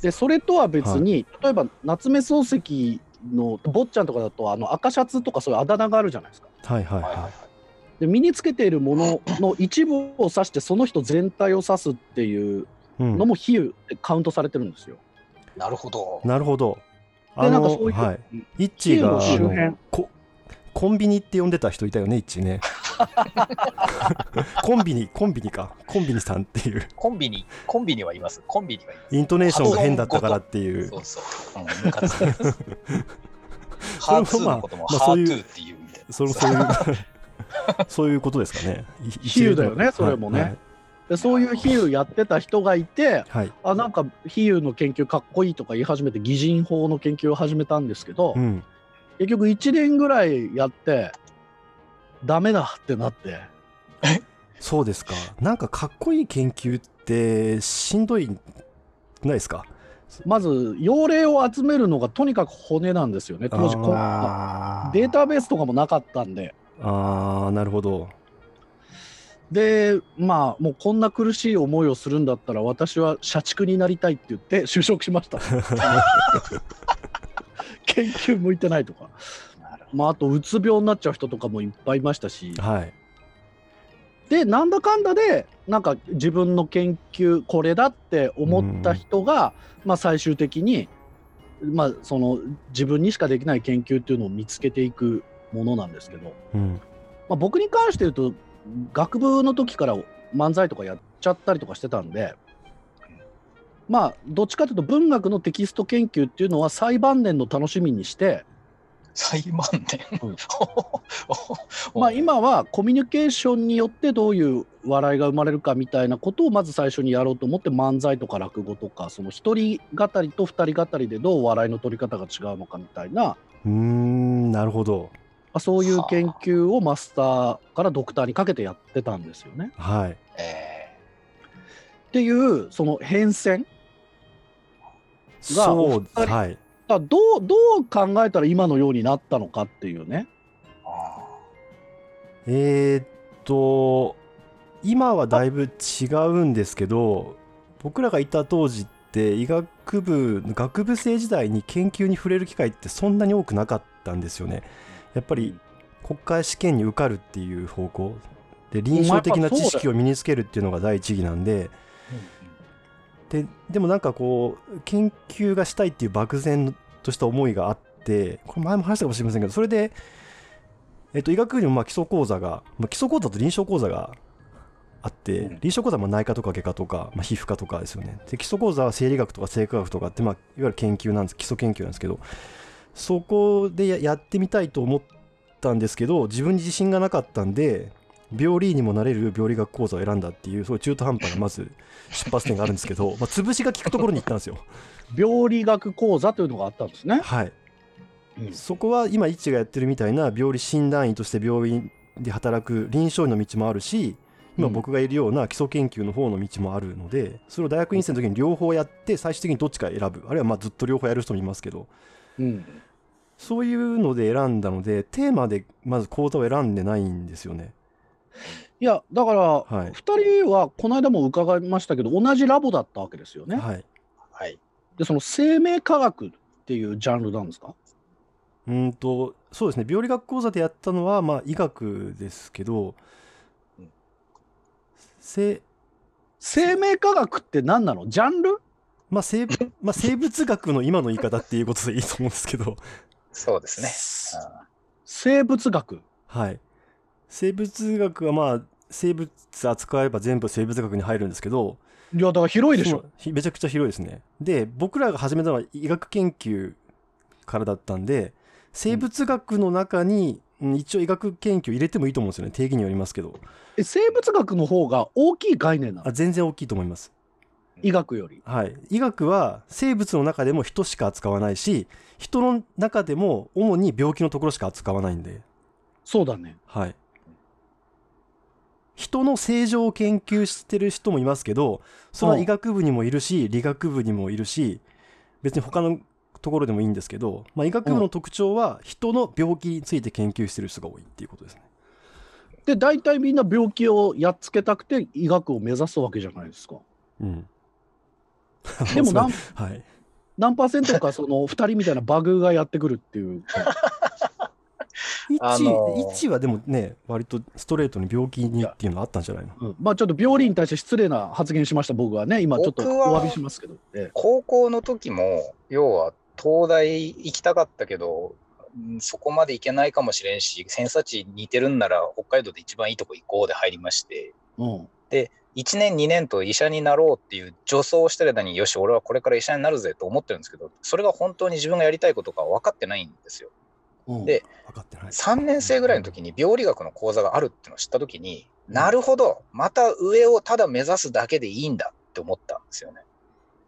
でそれとは別に、例えば夏目漱石の坊ちゃんとかだとあの赤シャツとかそういうあだ名があるじゃないですか。はいはいはいはいはで身につけているものの一部を指してその人全体を指すっていうい、うんのも比喩ってカウントされてるんですよ。なるほど。なるほどでなんかそういうはい。イッチーが周辺。あのこコンビニって呼んでた人いたよねイッチーね。コンビニコンビニか。コンビニさんっていう。コンビニ、コンビニはいます。コンビニはいます。イントネーションが変だったからっていう。そうそう。ハーツーのこともまあそういうハートゥーっていうみたいな。それそういう そういうことですかね。い比喩だよねそれもね。はいでそういう比喩やってた人がいてはい、あなんか比喩の研究かっこいいとか言い始めて擬人法の研究を始めたんですけど、うん。結局1年ぐらいやってダメだってなって。そうですか。なんかかっこいい研究ってしんどいないですか？まず用例を集めるのがとにかく骨なんですよね。当時こデータベースとかもなかったんで。あーなるほどでまあもうこんな苦しい思いをするんだったら私は社畜になりたいって言って就職しました。研究向いてないとか。まああとうつ病になっちゃう人とかもいっぱいいましたし。はい。でなんだかんだでなんか自分の研究これだって思った人が、まあ、最終的に、まあ、その自分にしかできない研究っていうのを見つけていくものなんですけど、うん。まあ、僕に関して言うと学部の時から漫才とかやっちゃったりとかしてたんでまあどっちかというと文学のテキスト研究っていうのは最晩年の楽しみにして、最晩年？うん まあ、今はコミュニケーションによってどういう笑いが生まれるかみたいなことをまず最初にやろうと思って漫才とか落語とかその一人語りと二人語りでどう笑いの取り方が違うのかみたいなうーんなるほどまあそういう研究をマスターからドクターにかけてやってたんですよね。はい。えっていうその変遷がそうお二人はい。どうどう考えたら今のようになったのかっていうね。えーっと今はだいぶ違うんですけど僕らがいた当時って医学部学部生時代に研究に触れる機会ってそんなに多くなかったんですよねやっぱり国家試験に受かるっていう方向。で臨床的な知識を身につけるっていうのが第一義なんで。ででもなんかこう研究がしたいっていう漠然とした思いがあってこれ前も話したかもしれませんけどそれで、えっと、医学部にもまあ基礎講座が、まあ、基礎講座と臨床講座があって、うん。臨床講座はまあ内科とか外科とか、まあ、皮膚科とかですよね。で基礎講座は生理学とか生化学とかって、まあ、いわゆる研究なんです。基礎研究なんですけどそこでややってみたいと思ったんですけど自分に自信がなかったんで病理にもなれる病理学講座を選んだっていうそういう中途半端なまず 出発点があるんですけど、まあ、潰しが効くところに行ったんですよ。病理学講座というのがあったんですね。はい、うん。そこは今一がやってるみたいな病理診断医として病院で働く臨床医の道もあるし今うん。僕がいるような基礎研究の方の道もあるのでそれを大学院生の時に両方やって最終的にどっちか選ぶ。あるいはまあずっと両方やる人もいますけど。うんそういうので選んだのでテーマでまず講座を選んでないんですよね。いやだからはい、2人はこの間も伺いましたけど同じラボだったわけですよね。はい。はい。でその生命科学っていうジャンルなんですか？うーんとそうですね。病理学講座でやったのはまあ医学ですけどうん。せ生命科学って何なの？ジャンル？まあ生まあ、生物学の今の言い方っていうことでいいと思うんですけど、そうですね。あ生物学。はい、生物学はまあ生物扱えば全部生物学に入るんですけどいやだから広いでしょ。めちゃくちゃ広いですね。で僕らが始めたのは医学研究からだったんで生物学の中に、うん一応医学研究入れてもいいと思うんですよね。定義によりますけど。え生物学の方が大きい概念なの？あ全然大きいと思います医学より。はい、医学は生物の中でも人しか扱わないし人の中でも主に病気のところしか扱わないんで、そうだね。はい、人の正常を研究してる人もいますけどそれは医学部にもいるし理学部にもいるし別に他のところでもいいんですけど、まあ、医学部の特徴は人の病気について研究してる人が多いっていうことですね。で大体みんな病気をやっつけたくて医学を目指すわけじゃないですか。うん、でも何はい、何パーセントかその2人みたいなバグがやってくるっていう。あのー1はでもね割とストレートに病気にっていうのあったんじゃないの？うん。まあちょっと病理に対して失礼な発言しました僕はね。今ちょっとお詫びしますけど、ええ。高校の時も、要は東大行きたかったけど、うんそこまで行けないかもしれんし、偏差値似てるんなら北海道で一番いいとこ行こうで入りまして、うん、1年2年と医者になろうっていう助走をしてる間によし俺はこれから医者になるぜと思ってるんですけどそれが本当に自分がやりたいことか分かってないんですよ。うん、で分かってない。3年生ぐらいの時に病理学の講座があるっていうのを知った時になるほどまた上をただ目指すだけでいいんだって思ったんですよね。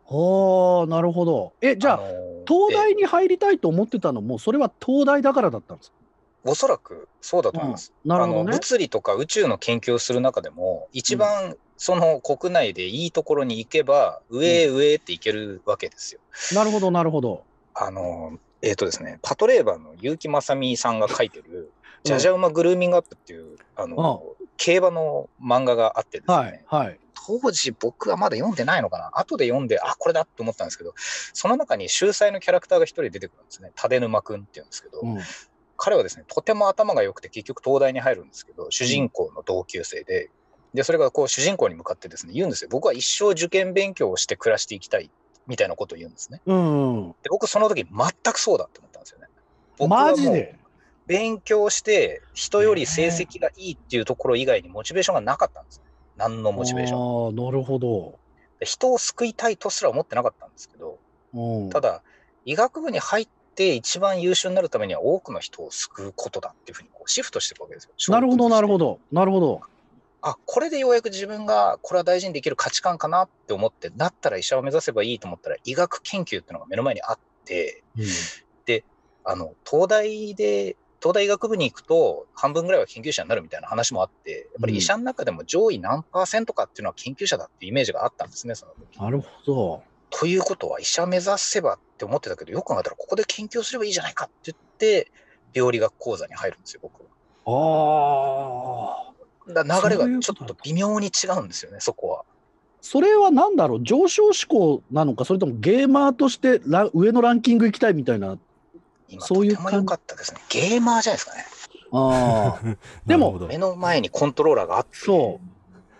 はあなるほど。えじゃあのー東え。大に入りたいと思ってたのもそれは東大だからだったんですか？おそらくそうだと思います。あのなるほどね。物理とか宇宙の研究をする中でも一番その国内でいいところに行けば上へ上へって行けるわけですよ。なるほどなるほど。あのえっ、とですねパトレーバーの結城正美さんが書いてる「じゃじゃ馬グルーミングアップ」っていうあの競馬の漫画があってですね、はいはい。当時僕はまだ読んでないのかな。後で読んであこれだって思ったんですけどその中に秀才のキャラクターが一人出てくるんですね。立沼くんっていうんですけど、うん彼はですねとても頭が良くて結局東大に入るんですけど主人公の同級生ででそれがこう主人公に向かってですね言うんですよ。僕は一生受験勉強をして暮らしていきたいみたいなことを言うんですね。うんうん。で僕その時全くそうだって思ったんですよね。マジで？勉強して人より成績がいいっていうところ以外にモチベーションがなかったんですね何のモチベーションああなるほど、で人を救いたいとすら思ってなかったんですけどうん、ただ医学部に入って一番優秀になるためには多くの人を救うことだっていうふうにこうシフトしていくわけですよ。なるほどなるほど。どなるほどあこれでようやく自分がこれは大事にできる価値観かなって思ってだったら医者を目指せばいいと思ったら医学研究っていうのが目の前にあってうんあの東大で東大医学部に行くと半分ぐらいは研究者になるみたいな話もあってやっぱり医者の中でも上位何パーセントかっていうのは研究者だっていうイメージがあったんですねその時。なるほどということは医者目指せばって思ってたけどよく考えたらここで研究すればいいじゃないかって言って病理学講座に入るんですよ僕は。ああだから流れがちょっと微妙に違うんですよねそこは。それは何だろう？上昇志向なのかそれともゲーマーとしてラ上のランキング行きたいみたいな今そういうとても良かったですね。ゲーマーじゃないですかね。ああ でも目の前にコントローラーがあってそう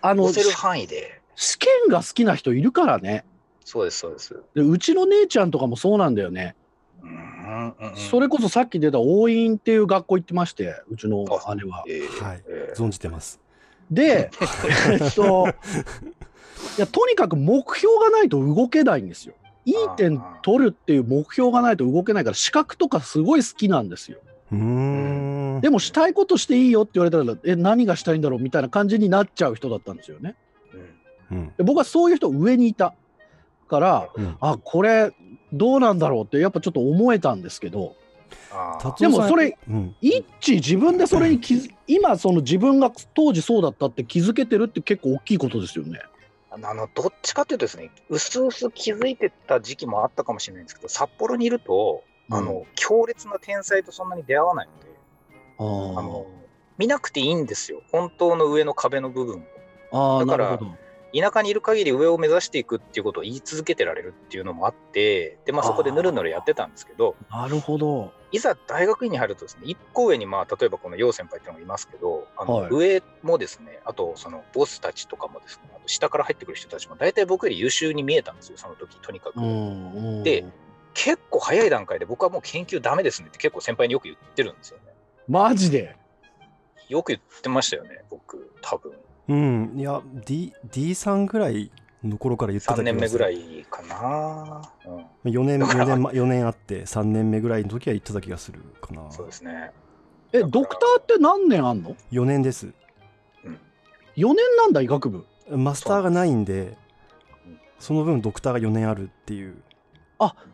あの押せる範囲で。試験が好きな人いるからねそうですそうです。でうちの姉ちゃんとかもそうなんだよね、うんうんうん。うんそれこそさっき出た応院っていう学校行ってましてうちの姉は。えーはい。えー。存じてます。でえっと いやとにかく目標がないと動けないんですよ。いい点取るっていう目標がないと動けないから資格とかすごい好きなんですよ。うーん。でもしたいことしていいよって言われたらえ何がしたいんだろうみたいな感じになっちゃう人だったんですよね。うん。うん。で僕はそういう人上にいたからうん。あこれどうなんだろうってやっぱちょっと思えたんですけど。でもそれうん。一致自分でそれに気づ 今その自分が当時そうだったって気づけてるって結構大きいことですよね。あのどっちかっていうとですね、うすうす気づいてた時期もあったかもしれないんですけど、札幌にいると、あの強烈な天才とそんなに出会わないので、あの見なくていいんですよ、本当の上の壁の部分を。あーだからなるほど。田舎にいる限り上を目指していくっていうことを言い続けてられるっていうのもあって、でまあ、そこでぬるぬるやってたんですけど、なるほど。いざ大学院に入るとですね、一個上に、まあ、例えばこの楊先輩っていうのがいますけど、あのはい上もですね、あとそのボスたちとかもですね、あと下から入ってくる人たちも大体僕より優秀に見えたんですよ、その時とにかく。で結構早い段階で僕はもう研究ダメですねって結構先輩によく言ってるんですよね。マジで？よく言ってましたよね、僕、多分。うん。いや D D3 ぐらいの頃から言ってた3年目ぐらいいかな。うん、4年だから。4年ま4年あって3年目ぐらいの時は言ってた気がするかな。そうですね。えドクターって何年あんの？4年です。うん、?4 年なんだ医学部。マスターがないんでう。んその分ドクターが4年あるっていう。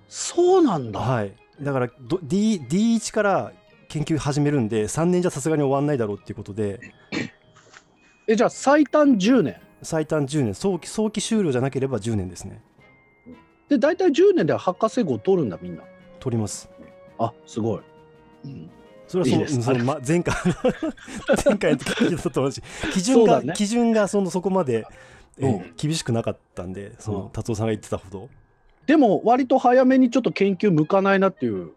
そうなんだ。はい。だからど D D1 から研究始めるんで3年じゃさすがに終わんないだろうっていうことでえじゃあ最短10年。最短10年。早期早期終了じゃなければ10年ですね。で大体10年で博士号取るんだみんな。取ります。あすごい。うん。それはそのいいです。その、ま、前回 前回の時聞いたと同じ基準が、ね。基準がそのそこまで、えうん。厳しくなかったんでその、うん。達夫さんが言ってたほど。でも割と早めにちょっと研究向かないなっていう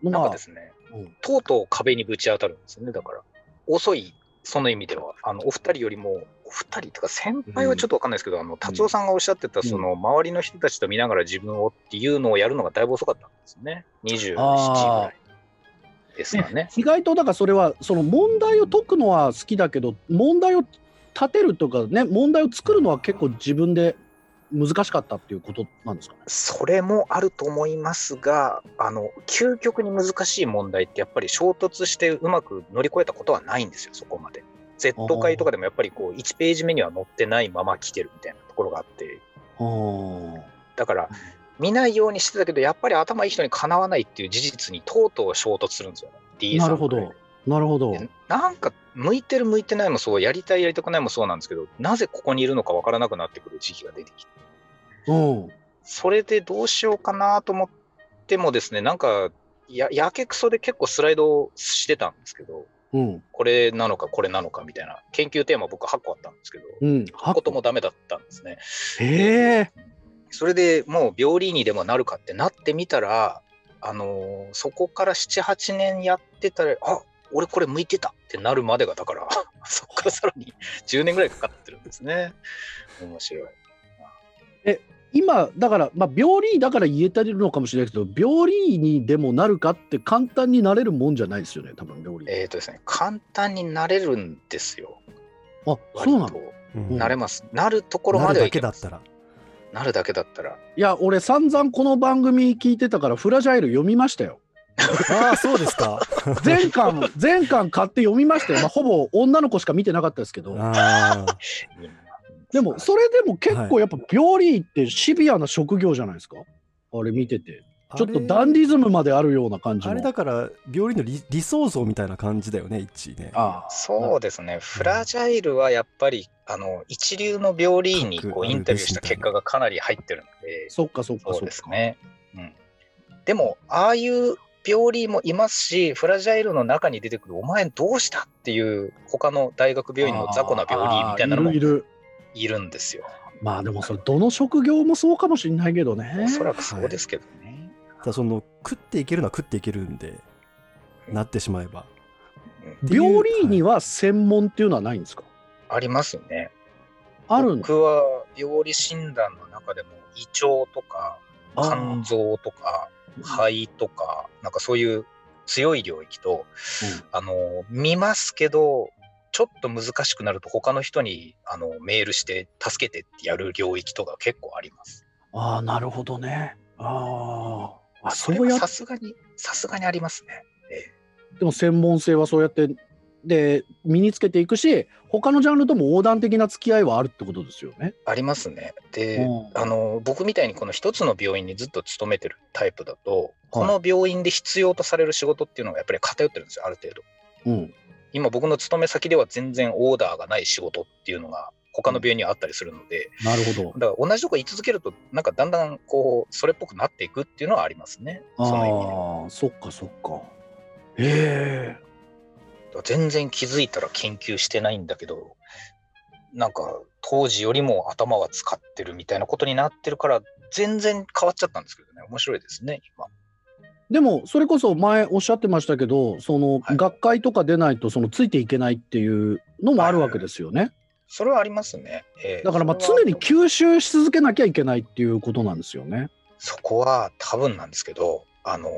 のがなんかで。すね、うん。とうとう壁にぶち当たるんですよね、だから。遅い、その意味では。あのお二人よりも、お二人とか先輩はちょっとわかんないですけど、あの達夫さんがおっしゃってた、その周りの人たちと見ながら自分をっていうのをやるのがだいぶ遅かったんですね。27ぐらいですかね。意外とだからそれはその問題を解くのは好きだけど問題を立てるとかね問題を作るのは結構自分で難しかったっていうことなんですか？ね。それもあると思いますが、あの究極に難しい問題ってやっぱり衝突してうまく乗り越えたことはないんですよ、そこまで。Z 会とかでもやっぱりこう1ページ目には載ってないまま来てるみたいなところがあって、はだから、見ないようにしてたけど、やっぱり頭いい人にかなわないっていう事実にとうとう衝突するんですよね。D さんなるほど。なるほど。でなんか、向いてる向いてないもそう、やりたいやりたくないもそうなんですけど、なぜここにいるのかわからなくなってくる時期が出てきて、うん。それでどうしようかなと思ってもですね、なんか、ややけくそで結構スライドしてたんですけど、うん。これなのかこれなのかみたいな研究テーマ僕8個あったんですけど、うん。8個ともダメだったんですね。へえ。それでもう病理にでもなるかってなってみたら、あのーそこから7、8年やってたら、あ俺これ向いてたってなるまでが、だから、そこからさらに10年ぐらいかかってるんですね。面白い。今、だから、まあ、病理だから言えてるのかもしれないけど、病理にでもなるかって簡単になれるもんじゃないですよね、多分病理。えっ、とですね、簡単になれるんですよ。あ、そうなの？なれます。なるところまなるだではいけます。けだったらなるだけだったら。いや、俺、散々この番組聞いてたから、フラジャイル読みましたよ。ああそうですか全巻、全巻買って読みましたよ。まあ、ほぼ女の子しか見てなかったですけど。ああでも、それでも結構やっぱ病理ってシビアな職業じゃないですか？あれ見てて。ちょっとダンディズムまであるような感じの。あれだから病理の理理想像みたいな感じだよね一ねああそうですね、フラジャイルはやっぱり、あの一流の病理医にこ各うインタビューした結果がかなり入ってるので、そっかそっかそそう。ですね。うん、でも、ああいう病理医もいますし、フラジャイルの中に出てくる、お前どうしたっていう、他の大学病院の雑魚な病理医みたいなのもいるいる。んですよ。まあでもそれどの職業もそうかもしれないけどねお。そらくそうですけどね。ただその食っていけるのは食っていけるんでなってしまえば病理医には専門っていうのはないんですか？ありますね。ある。僕は病理診断の中でも胃腸とか肝臓とか肺とかなんかそういう強い領域と、あの見ますけどちょっと難しくなると他の人にあのメールして助けてってやる領域とか結構あります。ああなるほどね。ああ。あそれはさすがにさすがにありますね。えでも専門性はそうやってで身につけていくし他のジャンルとも横断的な付き合いはあるってことですよね。えありますね。で、うんあの僕みたいにこの一つの病院にずっと勤めてるタイプだと、この病院で必要とされる仕事っていうのがやっぱり偏ってるんですよある程度。うん。今僕の勤め先では全然オーダーがない仕事っていうのが他の病院にはあったりするので、なるほど。だから同じとこ居続けるとなんかだんだんこうそれっぽくなっていくっていうのはありますね。その意味そっかそっか。へえ。全然気づいたら研究してないんだけどなんか当時よりも頭は使ってるみたいなことになってるから全然変わっちゃったんですけどね面白いですね今。でもそれこそ前おっしゃってましたけどそのはい学会とか出ないとそのついていけないっていうのもあるわけですよね。それはありますね。ええだからまあ常に吸収し続けなきゃいけないっていうことなんですよね。そこは多分なんですけどあの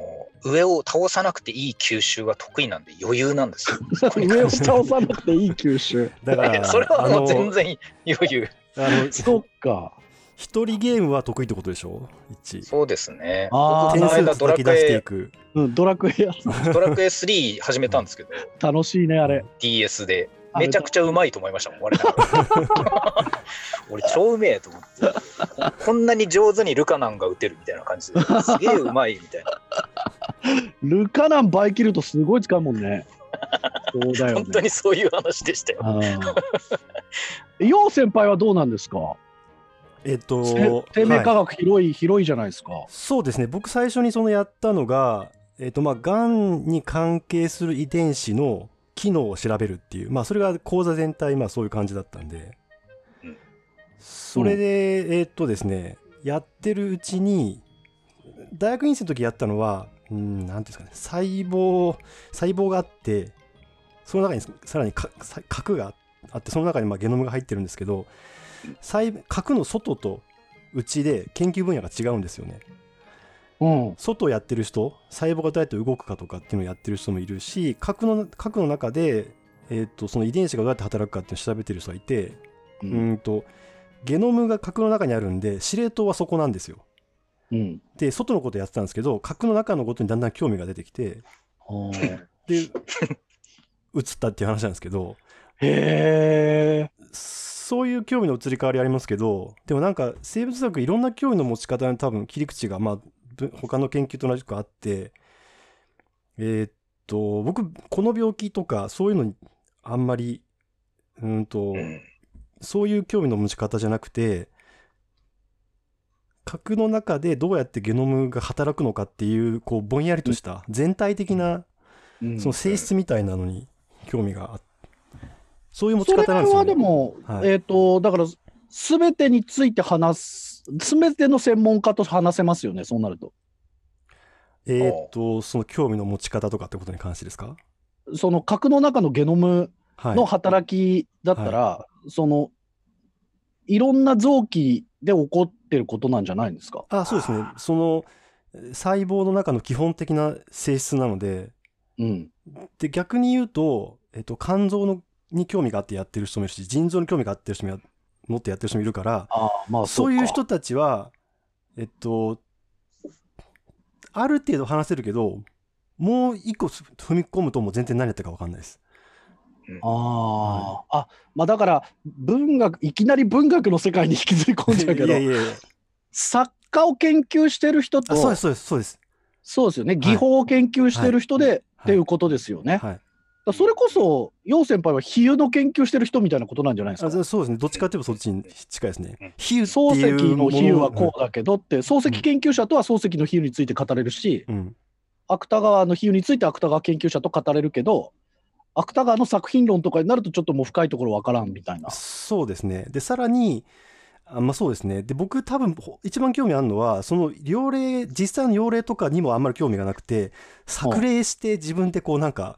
上を倒さなくていい吸収は得意なんで余裕なんですよ。上を倒さなくていい吸収。だからそれはもう全然余裕。あの そっか。一人ゲームは得意ってことでしょ？一そうですね。あー点数僕この間ドラク叩き出していエ、くうん、ドラクエドラクエ3始めたんですけど、楽しいねあれ。DS で。めちゃくちゃうまいと思いましたもん、我 俺超うめえと思って。こんなに上手にルカナンが打てるみたいな感じで、すげえうまいみたいな。ルカナン倍切るとすごい使うもんね。そうだよね。本当にそういう話でしたよ。あー。ヨウ先輩はどうなんですか？えっとせ生命科はい学広い、広いじゃないですか。そうですね僕最初にそのやったのがえっとまあがんに関係する遺伝子の機能を調べるっていう。まあそれが講座全体まあそういう感じだったんで、うん。それで、えっとですねやってるうちに大学院生の時やったのはうんなんていうんですかね細胞細胞があってその中にさらに核があってその中にまあゲノムが入ってるんですけど細核の外と内で研究分野が違うんですよね。うん。外をやってる人細胞がどうやって動くかとかっていうのをやってる人もいるし核の核の中で、えー、とその遺伝子がどうやって働くかっていうのを調べてる人がいて、ううんん、とゲノムが核の中にあるんで司令塔はそこなんですよ。うん。で外のことやってたんですけど核の中のことにだんだん興味が出てきてで移ったっていう話なんですけどへえ。そういう興味の移り変わりありますけどでもなんか生物学いろんな興味の持ち方に多分切り口がまあぶ他の研究と同じくあってえーっと僕この病気とかそういうのにあんまりうんと、うん。そういう興味の持ち方じゃなくて核の中でどうやってゲノムが働くのかっていうこうぼんやりとした全体的なうん。その性質みたいなのに興味があそういう持ちそれ方なんですよね。はでも、はい。えっ、と、だから、すべてについて話す、すべての専門家と話せますよね、そうなると。えーっとその興味の持ち方とかってことに関してですか？その核の中のゲノムはいの働きだったら、その、いろんな臓器で起こってることなんじゃないんですか？あそうですねその細胞の中の基本的な性質なのでうん。で逆に言うと、えっと、肝臓のに興味があってやってる人もいるし腎臓に興味があってる人もや持ってやってる人もいるからまあそういうか人たちはえっとある程度話せるけどもう一個踏み込むともう全然何やってるか分かんないです。ああ、あ、まあだから、文学、いきなり文学の世界に引きずり込んじゃうけど作家を研究してる人と、あそうですそうですそうです。そうですよね、技法を研究してる人で、はい。っていうことですよね。はい。らそれこそ、楊先輩は比喩の研究してる人みたいなことなんじゃないですか？あそうですねどっちかというとそっちに近いですねうん。比喩漱石の比喩はこううだけどって、漱石研究者とは漱石の比喩について語れるし、うん、うん芥川の比喩について芥川研究者と語れるけど、芥川の作品論とかになるとちょっともう深いところわからんみたいな。そうですね。で、さらに、あまあそうですね。で、僕多分ほ一番興味あるのは、その用例、実際の用例とかにもあんまり興味がなくて、作例して自分でこうなんか、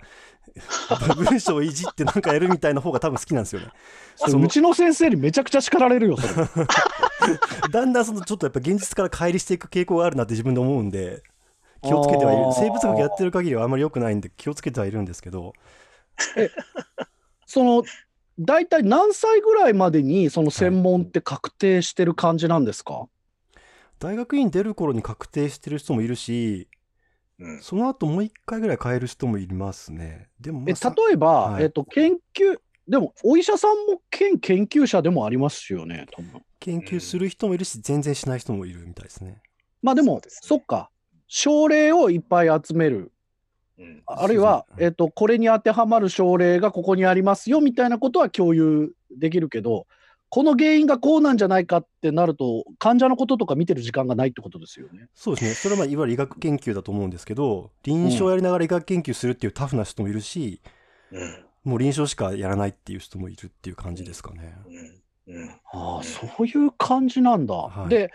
文章をいじってなんかやるみたいな方が多分好きなんですよね。そうちの先生にめちゃくちゃ叱られるよ、それ。だんだんそのちょっとやっぱ現実から乖離していく傾向があるなって自分で思うんで、気をつけてはいる。生物学やってる限りはあんまり良くないんで気をつけてはいるんですけど、その、大体何歳ぐらいまでにその専門って確定してる感じなんですか、大学院出る頃に確定してる人もいるし、うん。その後もう一回ぐらい変える人もいますね。でもまえ例えば、はい。えっと、研究、でもお医者さんも兼研究者でもありますよね、多分。研究する人もいるし、全然しない人もいるみたいですね。まあでも、そね。そっか、症例をいっぱい集める、うん。あるいは、えっと、これに当てはまる症例がここにありますよみたいなことは共有できるけど、この原因がこうなんじゃないかってなると、患者のこととか見てる時間がないってことですよね。そうですね。それはまあいわゆる医学研究だと思うんですけど、臨床やりながら医学研究するっていうタフな人もいるし、うんもう臨床しかやらないっていう人もいるっていう感じですかね。うんうんああ、そういう感じなんだ。はいで、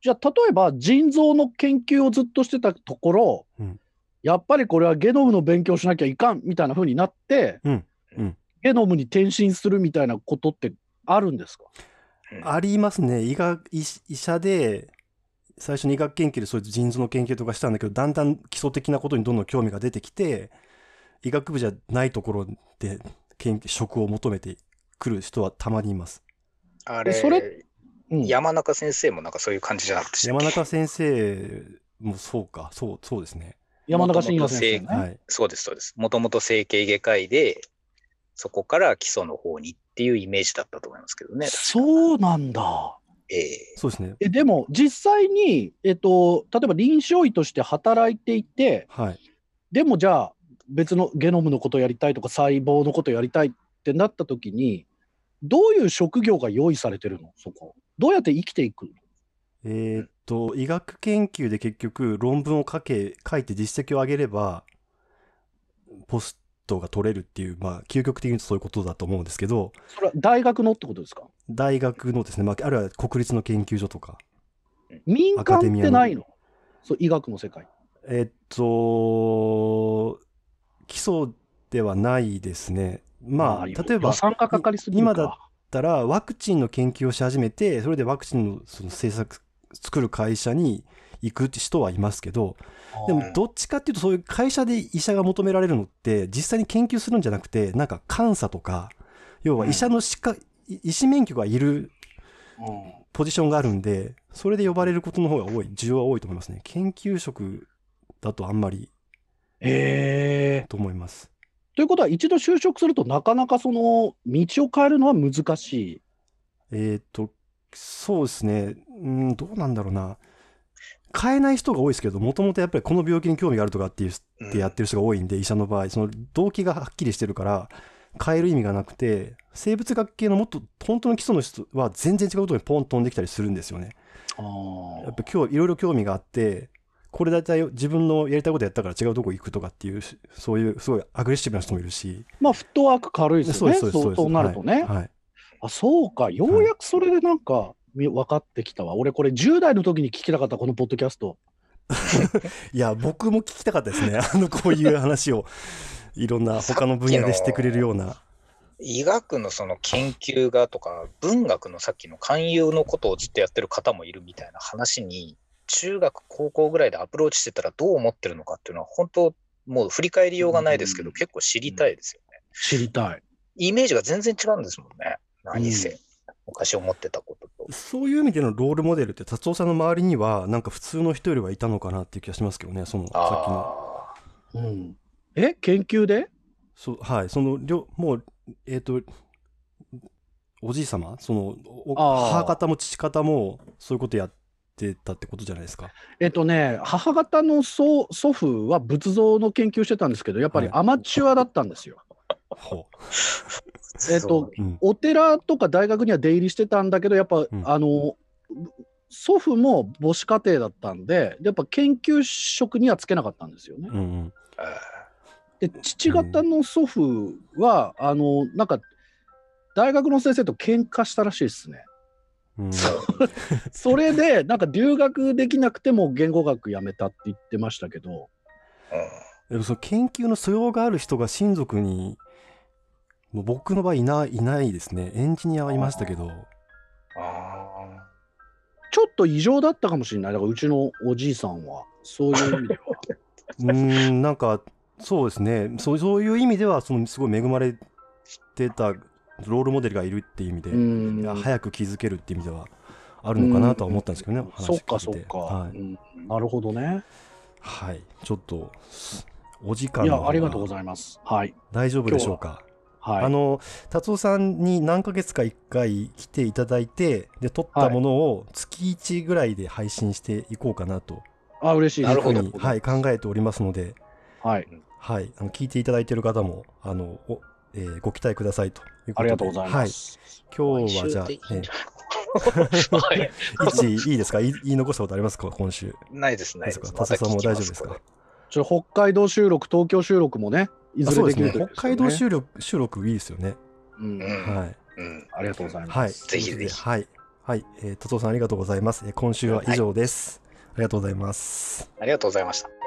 じゃあ、例えば腎臓の研究をずっとしてたところ、うんやっぱりこれはゲノムの勉強しなきゃいかんみたいな風になって、うんうんゲノムに転身するみたいなことってあるんですか？ありますね。医学医医者で、最初に医学研究でそういう腎臓の研究とかしたんだけど、だんだん基礎的なことにどんどん興味が出てきて、医学部じゃないところで研究職を求めてくる人はたまにいます。あれ、それ？うん、山中先生もなんかそういう感じじゃなくて山中先生もそうか、そう、そうですね。山中伸也先生ね。はい。そうです、そうです。もともと整形外科医で、そこから基礎の方にっていうイメージだったと思いますけどね。そうなんだ。ええそうですね。えでも実際に、えっと、例えば臨床医として働いていて、はい。でもじゃあ別のゲノムのことやりたいとか細胞のことやりたいってなった時にどういう職業が用意されてるの？そこどうやって生きていくの？えーっと、医学研究で結局論文を書け、書いて実績を上げれば、ポストが取れるっていう、まあ、究極的に言うとそういうことだと思うんですけど、それは大学のってことですか？大学のですね、まあ、あるいは国立の研究所とか、民間ってないの？そう医学の世界。えーっと、基礎ではないですね。まあ、ー例えば、今だったらワクチンの研究をし始めてそれでワクチンのその制作作る会社に行くって人はいますけどでもどっちかっていうとそういう会社で医者が求められるのって実際に研究するんじゃなくてなんか監査とか要は医者の資格い医師免許がいるうん。ポジションがあるんでそれで呼ばれることの方が多い。需要は多いと思いますね。研究職だとあんまり。えと思います。ということは一度就職するとなかなかその道を変えるのは難しい？えーっと、そうですね、うん、どうなんだろうな。変えない人が多いですけど、もともとやっぱりこの病気に興味があるとかっていう、ってやってる人が多いんで、医者の場合、その動機がはっきりしてるから、変える意味がなくて、生物学系のもっと本当の基礎の人は全然違うことにポンと飛んできたりするんですよね。あやっぱ今日いろいろ興味があって、これだいたい自分のやりたいことやったから違うとこ行くとかっていう、そういうすごいアグレッシブな人もいるし。まあフットワーク軽いですよね。そうですそうなるとね。はいはいあそうか、ようやくそれでなんか、み分かってきたわ。俺これ10代の時に聞きたかった、このポッドキャスト。いや、僕も聞きたかったですね。あの、こういう話を、いろんな他の分野でしてくれるような。医学のその研究がとか、文学のさっきの勧誘のことをずっとやってる方もいるみたいな話に、中学、高校ぐらいでアプローチしてたらどう思ってるのかっていうのは、本当、もう振り返りようがないですけど、うん結構知りたいですよね。知りたい。イメージが全然違うんですもんね。何せ。うん昔思ってたことと。そういう意味でのロールモデルって、達夫さんの周りには、なんか普通の人よりはいたのかなっていう気がしますけどね、その、さっきの。あうん。え研究で？そうはい、その、りょもう、えっ、と、おじい様？その、母方も父方も、そういうことやってたってことじゃないですか？えっとね、母方の祖祖父は仏像の研究してたんですけど、やっぱりはいアマチュアだったんですよ。ほーえっと、う。うん。お寺とか大学には出入りしてたんだけど、やっぱ、んあの、祖父も母子家庭だったんで、やっぱ研究職にはつけなかったんですよね。うんで、父方の祖父は、あの、なんか、大学の先生と喧嘩したらしいですね。うん、それで、なんか留学できなくても言語学やめたって言ってましたけど、でもその研究の素養がある人が親族に、もう僕の場合いないいないですね。エンジニアはいましたけど、あちょっと異常だったかもしれない。だからうちのおじいさんは、そういう意味では。うーん、なんか、そうですね。そうそういう意味では、そのすごい恵まれてたロールモデルがいるっていう意味で、早く気づけるっていう意味ではあるのかなとは思ったんですけどね。話そっかそっか、はい。うんなるほどね。はい。ちょっと、お時間いや、ありがとうございます。はい。大丈夫でしょうか？はい。あの達夫さんに何ヶ月か1回来ていただいてで撮ったものを月1ぐらいで配信していこうかなと。あ、嬉しいです。なるほはい、考えておりますので、はい。はい、あの聞いていただいている方もあのお、えーご期待くださいということで。ありがとうございます。はい、今日はじゃあ、えはい。いいですか？言い言い残したことありますか？今週。ないです、ないです。ですか？達夫さんも大丈夫ですか？まちょ北海道収録、東京収録もね、いずあそうですね。れできるといいです北よ海道収録収録いいですよね、うん。はい。うん。ありがとうございます。はい。ぜひぜひ。はい。はい、えー、達夫さんありがとうございます、えー今週は以上です、ありがとうございます。ありがとうございました。